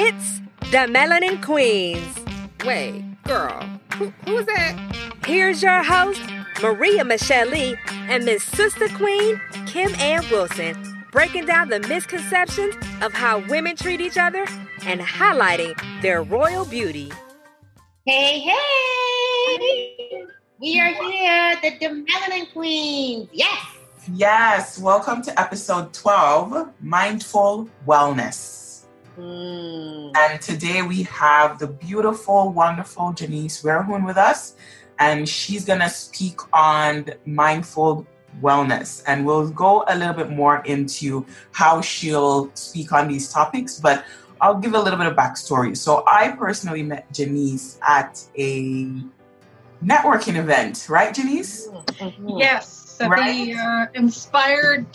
It's the Melanin Queens. Wait, girl, who, who's that? Here's your host, Maria Michelle Lee, and Miss Sister Queen, Kim Ann Wilson, breaking down the misconceptions of how women treat each other and highlighting their royal beauty. Hey, hey! We are here, the Demelanin Queens. Yes! Yes, welcome to episode 12 Mindful Wellness. Mm. And today we have the beautiful, wonderful Janice Wehrhan with us, and she's going to speak on mindful wellness. And we'll go a little bit more into how she'll speak on these topics, but I'll give a little bit of backstory. So I personally met Janice at a networking event, right, Janice? Mhm. Yes, at Right? the uh, inspired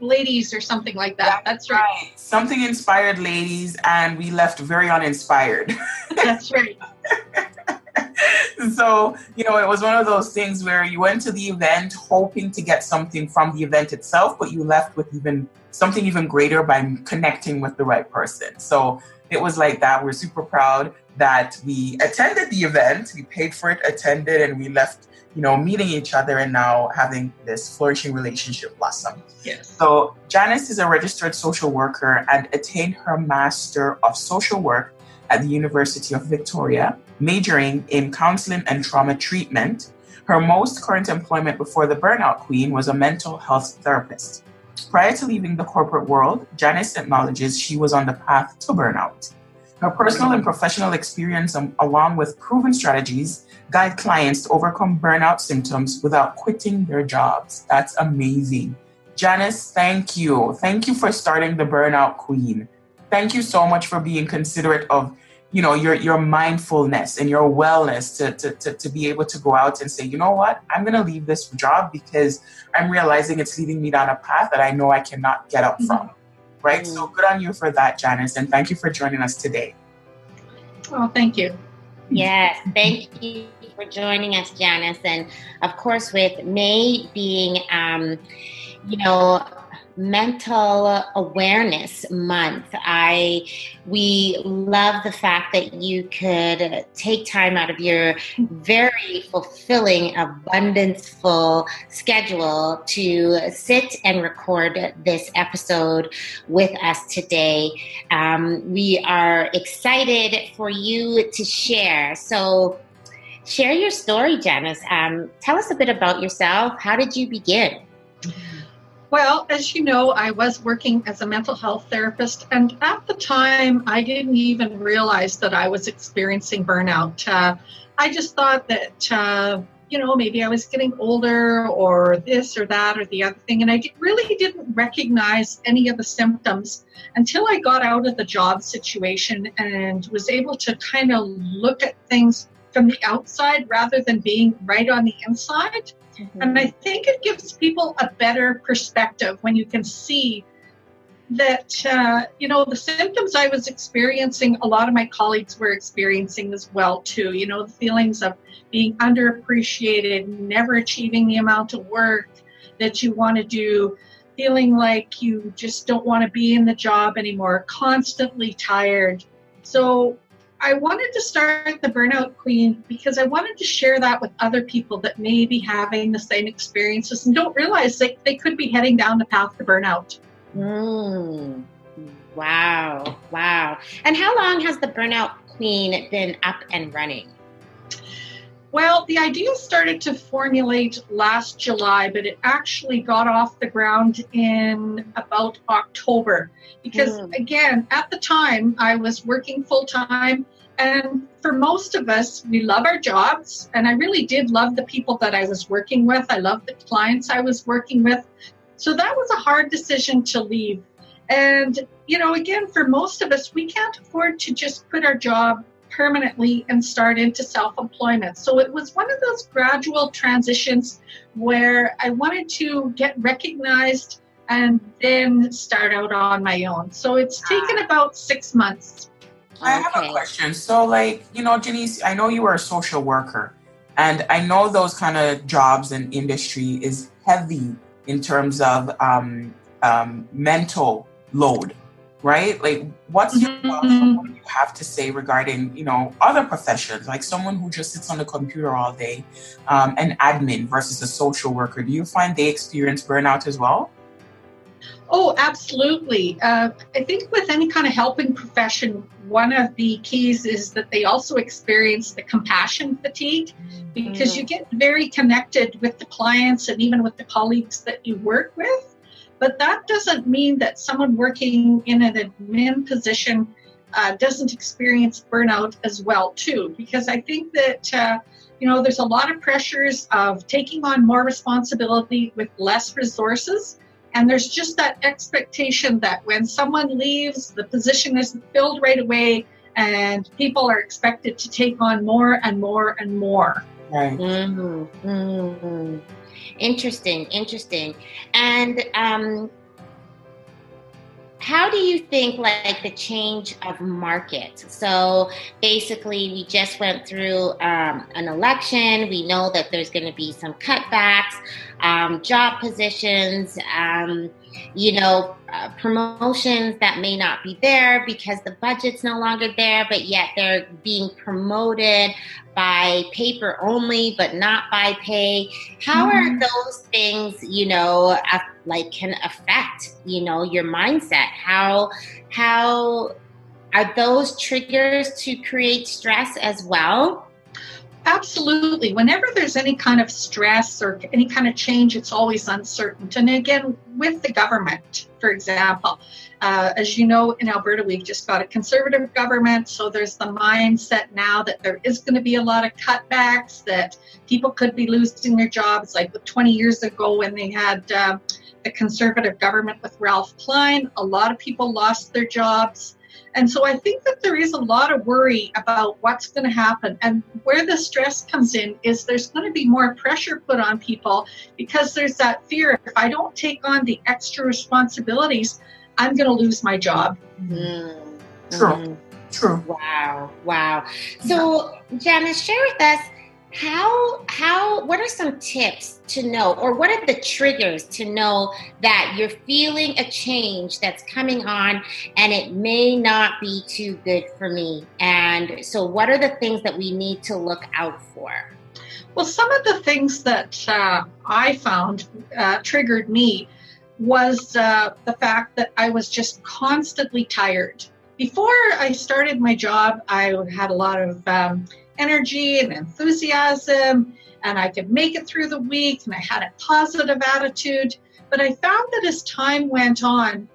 ladies or something like that. That's right. Something inspired ladies, and we left very uninspired. That's right. so, you know, it was one of those things where you went to the event hoping to get something from the event itself, but you left with even something even greater by connecting with the right person. So it was like that. We're super proud that we attended the event, we paid for it, attended, and we left, you know, meeting each other and now having this flourishing relationship blossom. Yes. So, Janice is a registered social worker and attained her Master of Social Work at the University of Victoria, majoring in counseling and trauma treatment. Her most current employment before the Burnout Queen was a mental health therapist. Prior to leaving the corporate world, Janice acknowledges she was on the path to burnout. Her personal and professional experience, um, along with proven strategies, guide clients to overcome burnout symptoms without quitting their jobs. That's amazing. Janice, thank you. Thank you for starting the Burnout Queen. Thank you so much for being considerate of, you know, your your mindfulness and your wellness to, to, to, to be able to go out and say, you know what, I'm gonna leave this job because I'm realizing it's leading me down a path that I know I cannot get up from. Right? So good on you for that, Janice, and thank you for joining us today. Oh, thank you. Yes, thank you for joining us, Janice. And of course, with May being, um, you know, mental awareness month. I we love the fact that you could take time out of your very fulfilling abundanceful schedule to sit and record this episode with us today. Um, we are excited for you to share. So share your story janice. Um, tell us a bit about yourself. How did you begin Well, as you know, I was working as a mental health therapist, and at the time, I didn't even realize that I was experiencing burnout. Uh, I just thought that, uh, you know, maybe I was getting older or this or that or the other thing, and I really didn't recognize any of the symptoms until I got out of the job situation and was able to kind of look at things from the outside rather than being right on the inside. And I think it gives people a better perspective when you can see that, uh, you know, the symptoms I was experiencing, a lot of my colleagues were experiencing as well, too. You know, the feelings of being underappreciated, never achieving the amount of work that you want to do, feeling like you just don't want to be in the job anymore, constantly tired. So I wanted to start the Burnout Queen because I wanted to share that with other people that may be having the same experiences and don't realize they, they could be heading down the path to burnout. Mm. Wow, wow. And how long has the Burnout Queen been up and running? Well, the idea started to formulate last July, but it actually got off the ground in about October. Because, Mm. again, at the time, I was working full time. And for most of us, we love our jobs. And I really did love the people that I was working with. I loved the clients I was working with. So that was a hard decision to leave. And, you know, again, for most of us, we can't afford to just quit our job permanently and start into self employment. So it was one of those gradual transitions where I wanted to get recognized and then start out on my own. So it's ah. taken about six months. I have a question. So, like, you know, Janice, I know you are a social worker, and I know those kind of jobs and industry is heavy in terms of um, um, mental load. right? Like, what's your Mhm. what do you have to say regarding, you know, other professions, like someone who just sits on the computer all day, um, an admin versus a social worker? Do you find they experience burnout as well? Oh, absolutely. Uh, I think with any kind of helping profession, one of the keys is that they also experience the compassion fatigue because you get very connected with the clients and even with the colleagues that you work with. But that doesn't mean that someone working in an admin position uh, doesn't experience burnout as well too. Because I think that uh, you know there's a lot of pressures of taking on more responsibility with less resources. And there's just that expectation that when someone leaves, the position isn't filled right away, and people are expected to take on more and more and more. Right. Mm-hmm. Mm-hmm. Interesting, interesting. And um, how do you think like the change of market? So basically, we just went through um, an election. We know that there's going to be some cutbacks, um, job positions. Um, you know, uh, promotions that may not be there because the budget's no longer there, but yet they're being promoted by paper only, but not by pay. How are Mhm. those things, you know, uh, like can affect, you know, your mindset? How, how are those triggers to create stress as well? Absolutely. Whenever there's any kind of stress or any kind of change, it's always uncertain. And again, with the government, for example, uh, as you know, in Alberta, we've just got a conservative government. So there's the mindset now that there is going to be a lot of cutbacks, that people could be losing their jobs, like 20 years ago when they had um, the conservative government with Ralph Klein. A lot of people lost their jobs. And so I think that there is a lot of worry about what's going to happen. And where the stress comes in is there's going to be more pressure put on people because there's that fear if I don't take on the extra responsibilities, I'm going to lose my job. Mm. True. Mhm. True. Wow, wow. So, Janice, share with us how how what are some tips to know or what are the triggers to know that you're feeling a change that's coming on and it may not be too good for me and so what are the things that we need to look out for Well, some of the things that uh, I found uh, triggered me was uh, the fact that I was just constantly tired. Before I started my job, I had a lot of um, energy and enthusiasm, and I could make it through the week, and I had a positive attitude. But I found that as time went on,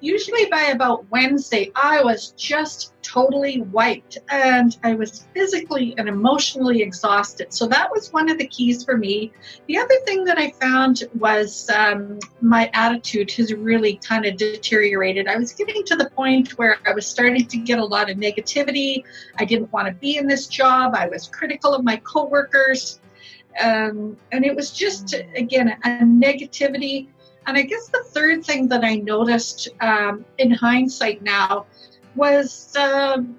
usually by about Wednesday, I was just totally wiped and I was physically and emotionally exhausted. So that was one of the keys for me. The other thing that I found was um, my attitude has really kind of deteriorated. I was getting to the point where I was starting to get a lot of negativity. I didn't want to be in this job. I was critical of my coworkers. Um, and it was just, again, a negativity. And I guess the third thing that I noticed um, in hindsight now was um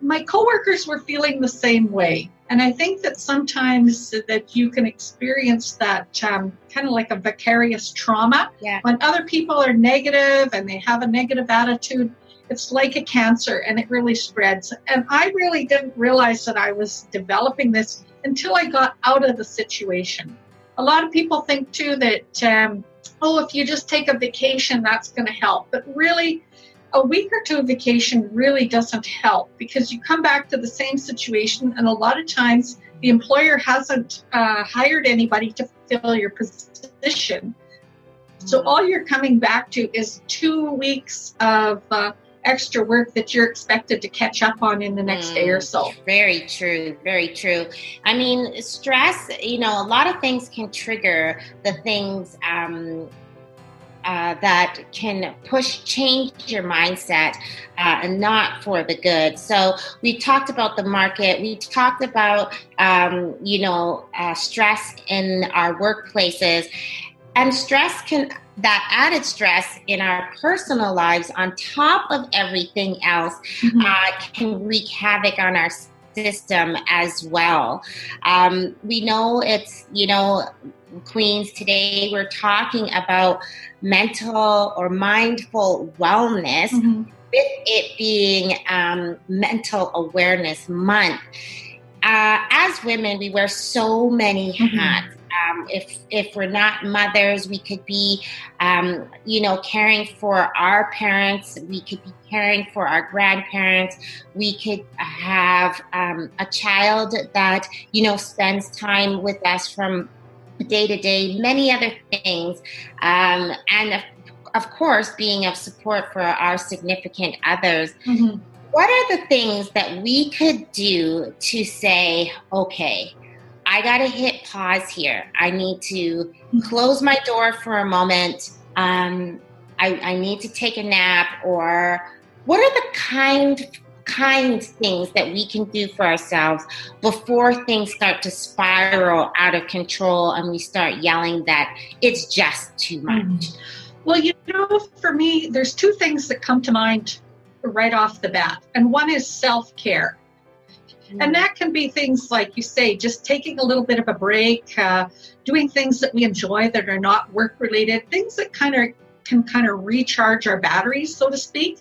my coworkers were feeling the same way. And I think that sometimes that you can experience that um, kind of like a vicarious trauma. Yeah. When other people are negative and they have a negative attitude, it's like a cancer and it really spreads. And I really didn't realize that I was developing this until I got out of the situation. A lot of people think too that, um, oh, if you just take a vacation, that's going to help. But really, a week or two of vacation really doesn't help because you come back to the same situation, and a lot of times the employer hasn't uh, hired anybody to fill your position. So all you're coming back to is two weeks of uh, extra work that you're expected to catch up on in the next day or so. Very true. Very true. I mean, stress, you know, a lot of things can trigger the things um, uh, that can push, change your mindset uh, and not for the good. So we talked about the market. We talked about, um, you know, uh, stress in our workplaces. And stress can, that added stress in our personal lives on top of everything else uh, can wreak havoc on our system as well. Um, we know it's, you know, Queens. Today we're talking about mental or mindful wellness, mm-hmm. with it being um, Mental Awareness Month. Uh, as women, we wear so many mm-hmm. hats. Mm-hmm. Um, if if we're not mothers, we could be, um, you know, caring for our parents. We could be caring for our grandparents. We could have um, a child that you know spends time with us from day to day. Many other things, um, and of, of, course, being of support for our significant others. Mm-hmm. What are the things that we could do to say, okay? I got to hit pause here. I need to close my door for a moment. Um, I, I need to take a nap. Or what are the kind kind things that we can do for ourselves before things start to spiral out of control and we start yelling that it's just too much? Mm-hmm. Well, you know, for me, there's two things that come to mind right off the bat, and one is self care. And that can be things like you say, just taking a little bit of a break, uh, doing things that we enjoy that are not work related, things that kind of can kind of recharge our batteries, so to speak.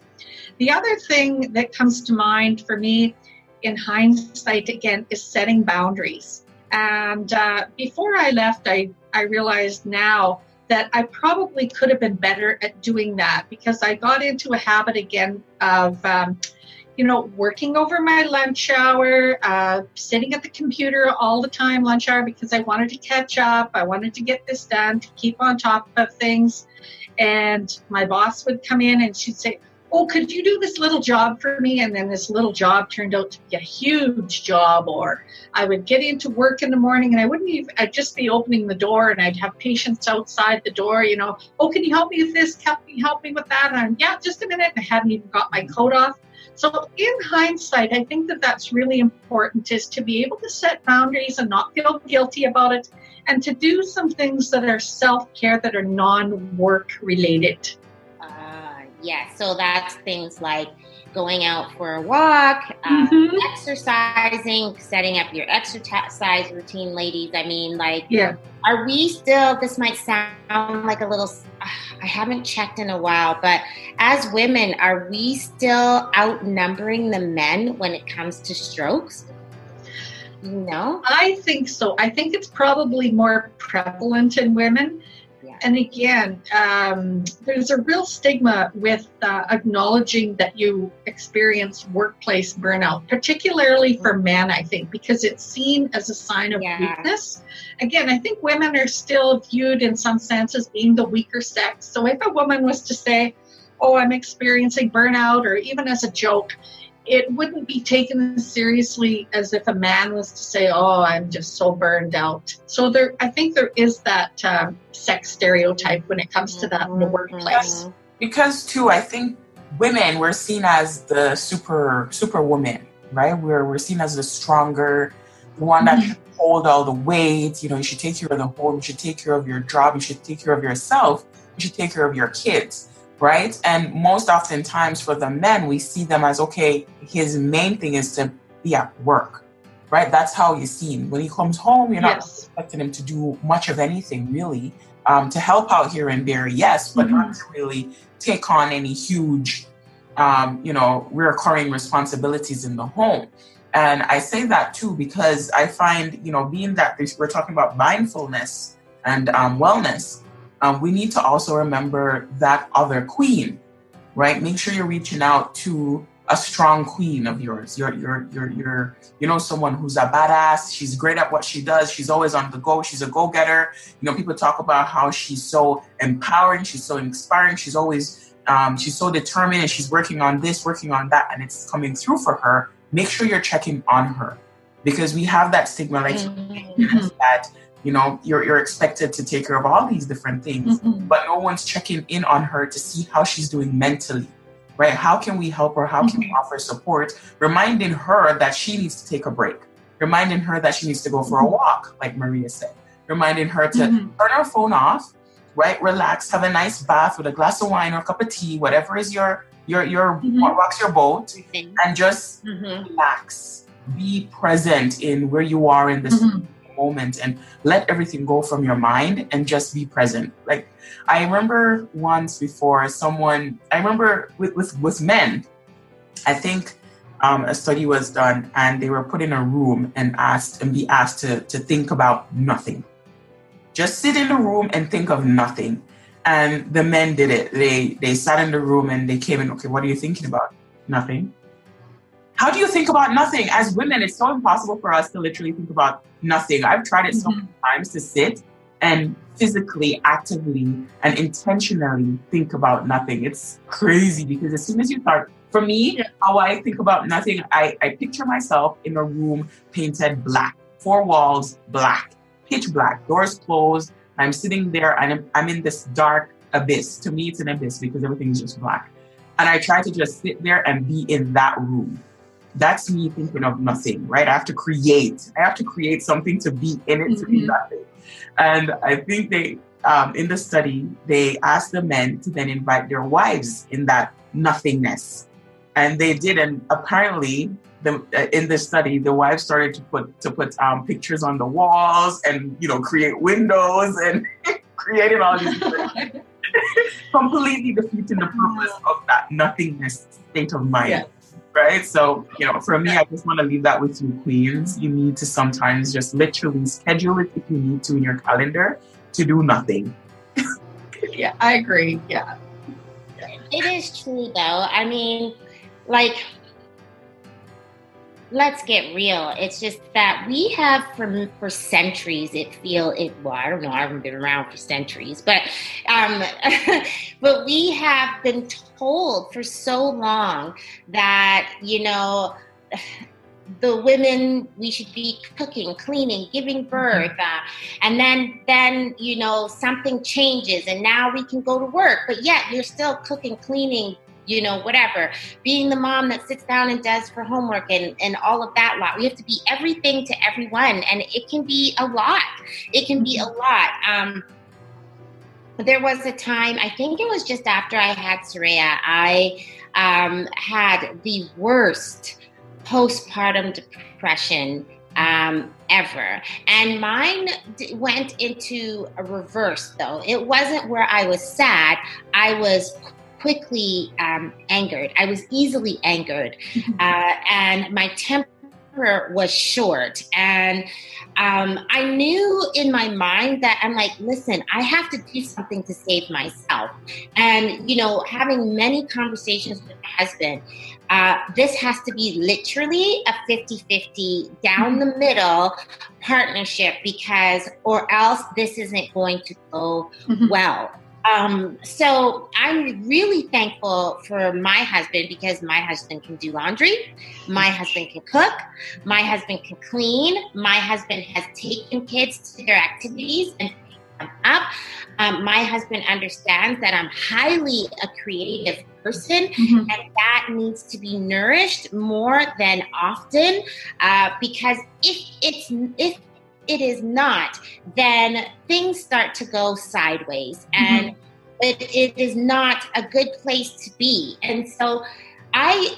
The other thing that comes to mind for me in hindsight, again, is setting boundaries. And uh, before I left, I, I realized now that I probably could have been better at doing that because I got into a habit again of um, you know, working over my lunch hour, uh, sitting at the computer all the time, lunch hour, because I wanted to catch up. I wanted to get this done, to keep on top of things. And my boss would come in and she'd say, Oh, could you do this little job for me? And then this little job turned out to be a huge job. Or I would get into work in the morning and I wouldn't even, I'd just be opening the door and I'd have patients outside the door, you know, oh, can you help me with this? Help me, help me with that? And yeah, just a minute. I hadn't even got my coat off so, in hindsight, I think that that's really important is to be able to set boundaries and not feel guilty about it, and to do some things that are self care that are non work related. Uh, yeah, so that's things like going out for a walk, uh, mm-hmm. exercising, setting up your exercise routine, ladies. I mean, like, yeah. are we still, this might sound like a little, uh, I haven't checked in a while, but as women, are we still outnumbering the men when it comes to strokes? No, I think so. I think it's probably more prevalent in women and again, um, there's a real stigma with uh, acknowledging that you experience workplace burnout, particularly for men, I think, because it's seen as a sign of yeah. weakness. Again, I think women are still viewed in some sense as being the weaker sex. So if a woman was to say, Oh, I'm experiencing burnout, or even as a joke, it wouldn't be taken as seriously as if a man was to say, "Oh, I'm just so burned out." So there, I think there is that um, sex stereotype when it comes to that in the workplace. Because too, I think women we're seen as the super superwoman, right? We're we're seen as the stronger, the one that mm-hmm. should hold all the weight. You know, you should take care of the home, you should take care of your job, you should take care of yourself, you should take care of your kids right? And most oftentimes for the men, we see them as okay, his main thing is to be at work, right? That's how he's seen. When he comes home, you're not yes. expecting him to do much of anything really. Um, to help out here and there, yes, but mm-hmm. not to really take on any huge, um, you know, recurring responsibilities in the home. And I say that too because I find, you know, being that we're talking about mindfulness and um, wellness, um, we need to also remember that other queen, right? Make sure you're reaching out to a strong queen of yours. You're, you're, you're, you're, you know, someone who's a badass. She's great at what she does. She's always on the go. She's a go getter. You know, people talk about how she's so empowering. She's so inspiring. She's always, um, she's so determined and she's working on this, working on that, and it's coming through for her. Make sure you're checking on her because we have that stigma, like mm-hmm. that you know you're, you're expected to take care of all these different things mm-hmm. but no one's checking in on her to see how she's doing mentally right how can we help her how can mm-hmm. we offer support reminding her that she needs to take a break reminding her that she needs to go for a mm-hmm. walk like maria said reminding her to mm-hmm. turn her phone off right relax have a nice bath with a glass of wine or a cup of tea whatever is your your your mm-hmm. what rocks your boat and just mm-hmm. relax be present in where you are in this moment and let everything go from your mind and just be present. Like I remember once before someone I remember with with, with men, I think um, a study was done and they were put in a room and asked and be asked to, to think about nothing. Just sit in the room and think of nothing. And the men did it. They they sat in the room and they came in, okay, what are you thinking about? Nothing. How do you think about nothing? As women, it's so impossible for us to literally think about nothing. I've tried it so mm-hmm. many times to sit and physically, actively, and intentionally think about nothing. It's crazy because as soon as you start, for me, yeah. how I think about nothing, I, I picture myself in a room painted black, four walls black, pitch black, doors closed. I'm sitting there and I'm, I'm in this dark abyss. To me, it's an abyss because everything is just black. And I try to just sit there and be in that room that's me thinking of nothing, right? I have to create. I have to create something to be in it mm-hmm. to be mm-hmm. nothing. And I think they, um, in the study, they asked the men to then invite their wives in that nothingness, and they did. And apparently, the, uh, in the study, the wives started to put to put um, pictures on the walls and you know create windows and creating all these. completely defeating the purpose of that nothingness state of mind. Yeah right? So, you know, for me, I just want to leave that with you, queens. You need to sometimes just literally schedule it if you need to in your calendar to do nothing. yeah, I agree. Yeah. It is true, though. I mean, like, let's get real. It's just that we have for for centuries. It feel it. Well, I don't know. I haven't been around for centuries, but um, but we have been told for so long that you know. The women we should be cooking, cleaning, giving birth, uh, and then then you know something changes, and now we can go to work. But yet you're still cooking, cleaning, you know, whatever. Being the mom that sits down and does for homework and, and all of that lot. We have to be everything to everyone. And it can be a lot. It can be a mm-hmm. lot. Um, there was a time, I think it was just after I had Soraya, I um, had the worst postpartum depression um, ever. And mine d- went into a reverse, though. It wasn't where I was sad, I was quickly um, angered. I was easily angered, mm-hmm. uh, and my temper was short. And um, I knew in my mind that I'm like, listen, I have to do something to save myself. And, you know, having many conversations with my husband, uh, this has to be literally a 50 50 down the middle partnership because, or else this isn't going to go mm-hmm. well. Um, so I'm really thankful for my husband because my husband can do laundry, my husband can cook, my husband can clean, my husband has taken kids to their activities and them up. Um, my husband understands that I'm highly a creative person mm-hmm. and that needs to be nourished more than often uh, because if it's if it is not, then things start to go sideways mm-hmm. and mm-hmm. it, it is not a good place to be. And so I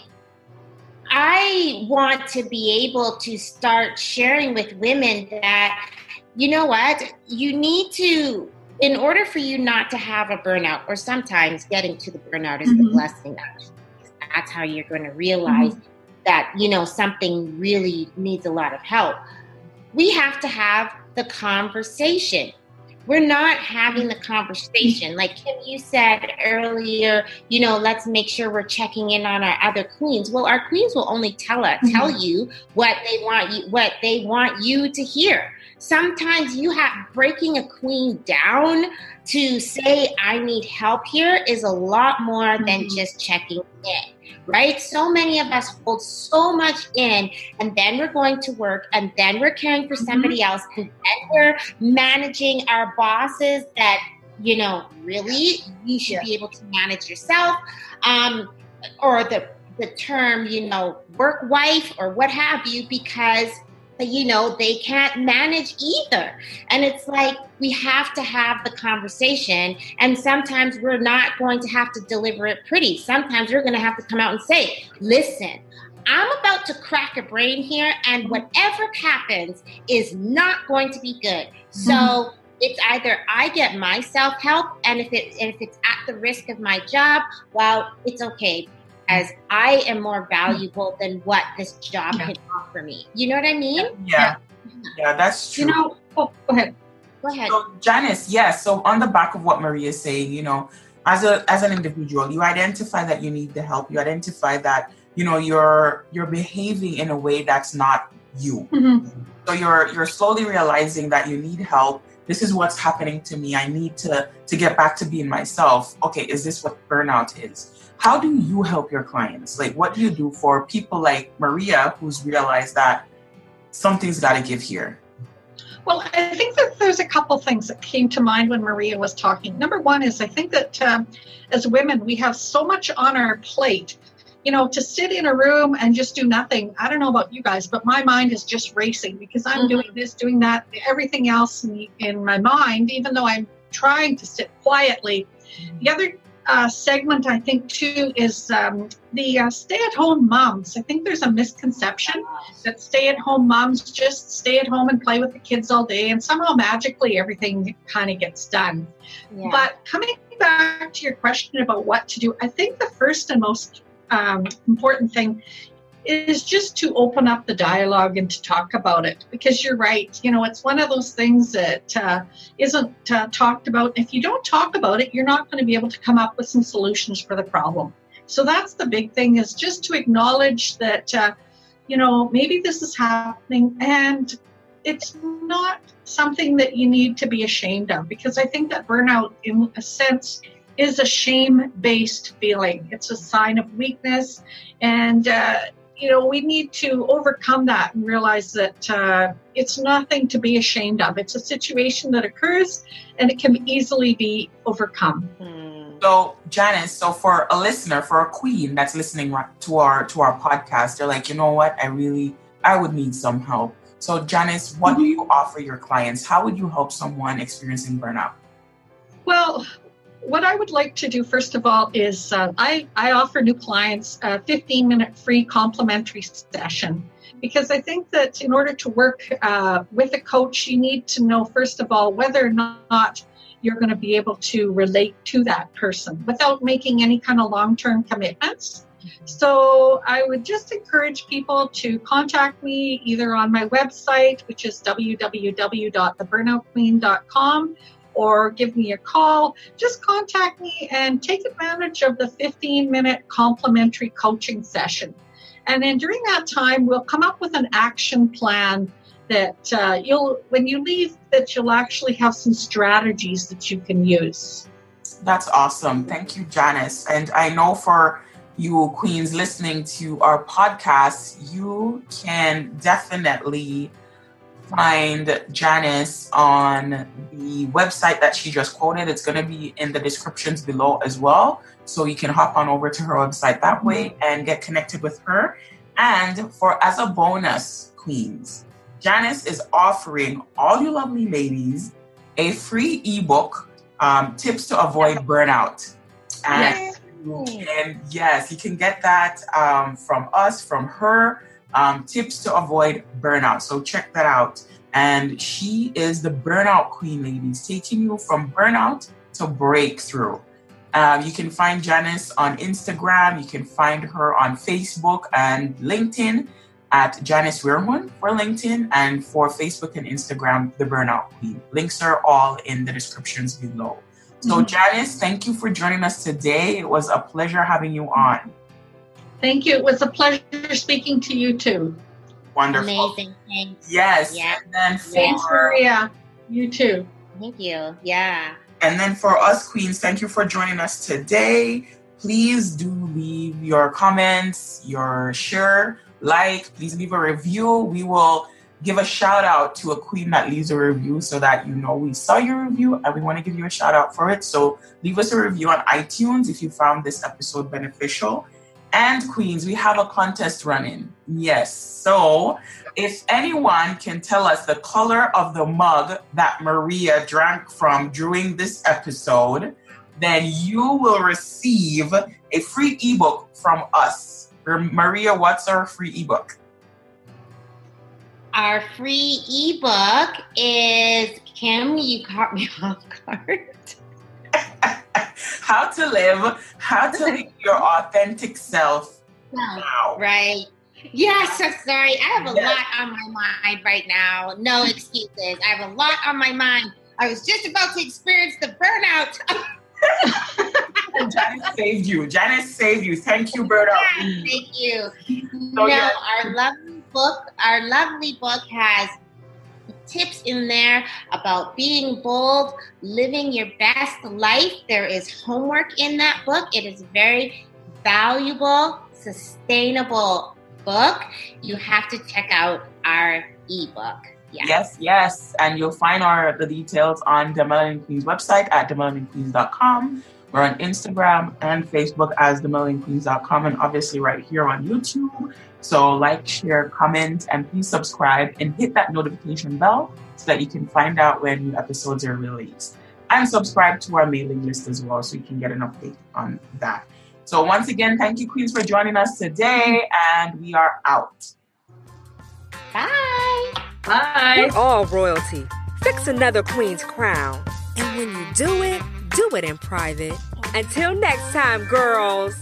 I want to be able to start sharing with women that you know what? You need to in order for you not to have a burnout or sometimes getting to the burnout is mm-hmm. the blessing. That's how you're going to realize mm-hmm. that you know something really needs a lot of help we have to have the conversation. We're not having the conversation. Like Kim, you said earlier, you know, let's make sure we're checking in on our other queens. Well, our queens will only tell us, mm-hmm. tell you what they want you, what they want you to hear. Sometimes you have breaking a queen down to say, I need help here is a lot more mm-hmm. than just checking in right? So many of us hold so much in, and then we're going to work, and then we're caring for mm-hmm. somebody mm-hmm. else, and then we're managing our bosses that, you know, really you should yeah. be able to manage yourself. Um, or the the term, you know, work wife or what have you, because you know, they can't manage either. And it's like we have to have the conversation. And sometimes we're not going to have to deliver it pretty. Sometimes we're going to have to come out and say, listen, I'm about to crack a brain here, and whatever happens is not going to be good. So mm-hmm. it's either I get my self help, and if it and if it's at the risk of my job, well, it's okay, as I am more valuable than what this job yeah. can offer me. You know what I mean? Yeah, yeah, yeah that's true. You know, oh, go ahead. Go ahead. So, Janice, yes. Yeah, so on the back of what Maria is saying, you know, as a as an individual, you identify that you need the help. You identify that you know you're you're behaving in a way that's not you mm-hmm. so you're you're slowly realizing that you need help this is what's happening to me i need to to get back to being myself okay is this what burnout is how do you help your clients like what do you do for people like maria who's realized that something's got to give here well, I think that there's a couple things that came to mind when Maria was talking. Number one is I think that um, as women, we have so much on our plate you know, to sit in a room and just do nothing. I don't know about you guys, but my mind is just racing because I'm mm-hmm. doing this, doing that, everything else in, in, my mind, even though I'm trying to sit quietly. The other uh, segment, I think, too, is um, the uh, stay at home moms. I think there's a misconception that stay at home moms just stay at home and play with the kids all day, and somehow magically everything kind of gets done. Yeah. But coming back to your question about what to do, I think the first and most um, important thing is just to open up the dialogue and to talk about it because you're right you know it's one of those things that uh, not uh, talked about if you don't talk about it you're not going to be able to come up with some solutions for the problem so that's the big thing is just to acknowledge that uh, you know maybe this is happening and it's not something that you need to be ashamed of because i think that burnout in a sense is a shame based feeling. It's a sign of weakness. And, uh, you know, we need to overcome that and realize that uh, it's nothing to be ashamed of. It's a situation that occurs and it can easily be overcome. So, Janice, so for a listener, for a queen that's listening to our to our podcast, they're like, you know what, I really, I would need some help. So, Janice, what mm-hmm. do you offer your clients? How would you help someone experiencing burnout? Well, what I would like to do, first of all, is uh, I, I offer new clients a 15 minute free complimentary session because I think that in order to work uh, with a coach, you need to know, first of all, whether or not you're going to be able to relate to that person without making any kind of long term commitments. So I would just encourage people to contact me either on my website, which is www.theburnoutqueen.com, or give me a call, just contact me and take advantage of the 15 minute complimentary coaching session. And then during that time, we'll come up with an action plan that uh, you'll, when you leave, that you'll actually have some strategies that you can use. That's awesome. Thank you, Janice. And I know for you queens listening to our podcast, you can definitely find Janice on the website that she just quoted. It's going to be in the descriptions below as well. So you can hop on over to her website that way and get connected with her. And for as a bonus, Queens, Janice is offering all you lovely ladies a free ebook, um, Tips to Avoid Burnout. And, yes. and yes, you can get that um, from us, from her um, tips to avoid burnout. So check that out. And she is the burnout queen, ladies, taking you from burnout to breakthrough. Um, you can find Janice on Instagram. You can find her on Facebook and LinkedIn at Janice Wehrhan for LinkedIn and for Facebook and Instagram, The Burnout Queen. Links are all in the descriptions below. So, mm-hmm. Janice, thank you for joining us today. It was a pleasure having you on. Thank you. It was a pleasure speaking to you too. Wonderful. Amazing. Thanks. Yes. Yeah. And then for, Thanks, Maria. You too. Thank you. Yeah. And then for us queens, thank you for joining us today. Please do leave your comments, your share, like, please leave a review. We will give a shout out to a queen that leaves a review so that you know we saw your review and we want to give you a shout out for it. So leave us a review on iTunes if you found this episode beneficial and queens, we have a contest running. Yes. So if anyone can tell us the color of the mug that Maria drank from during this episode, then you will receive a free ebook from us. Maria, what's our free ebook? Our free ebook is Kim, you caught me off guard. How to live, how to live your authentic self. Wow. Right. Yes, I'm sorry. I have a yes. lot on my mind right now. No excuses. I have a lot on my mind. I was just about to experience the burnout. Janice saved you. Janice saved you. Thank you, Burnout. thank you. So, no, yeah. our lovely book, our lovely book has tips in there about being bold, living your best life. There is homework in that book. It is very valuable, sustainable book. You have to check out our ebook. Yes. yes, yes. And you'll find our the details on the Melanin Queens website at damelaninqueenz.com. We're on Instagram and Facebook as damelaninqueenz.com and obviously right here on YouTube. So like, share, comment, and please subscribe and hit that notification bell so that you can find out when new episodes are released. And subscribe to our mailing list as well so you can get an update on that. So once again, thank you, Queens, for joining us today, and we are out. Bye. Bye. We're all royalty. Fix another Queen's crown. And when you do it, do it in private. Until next time, girls.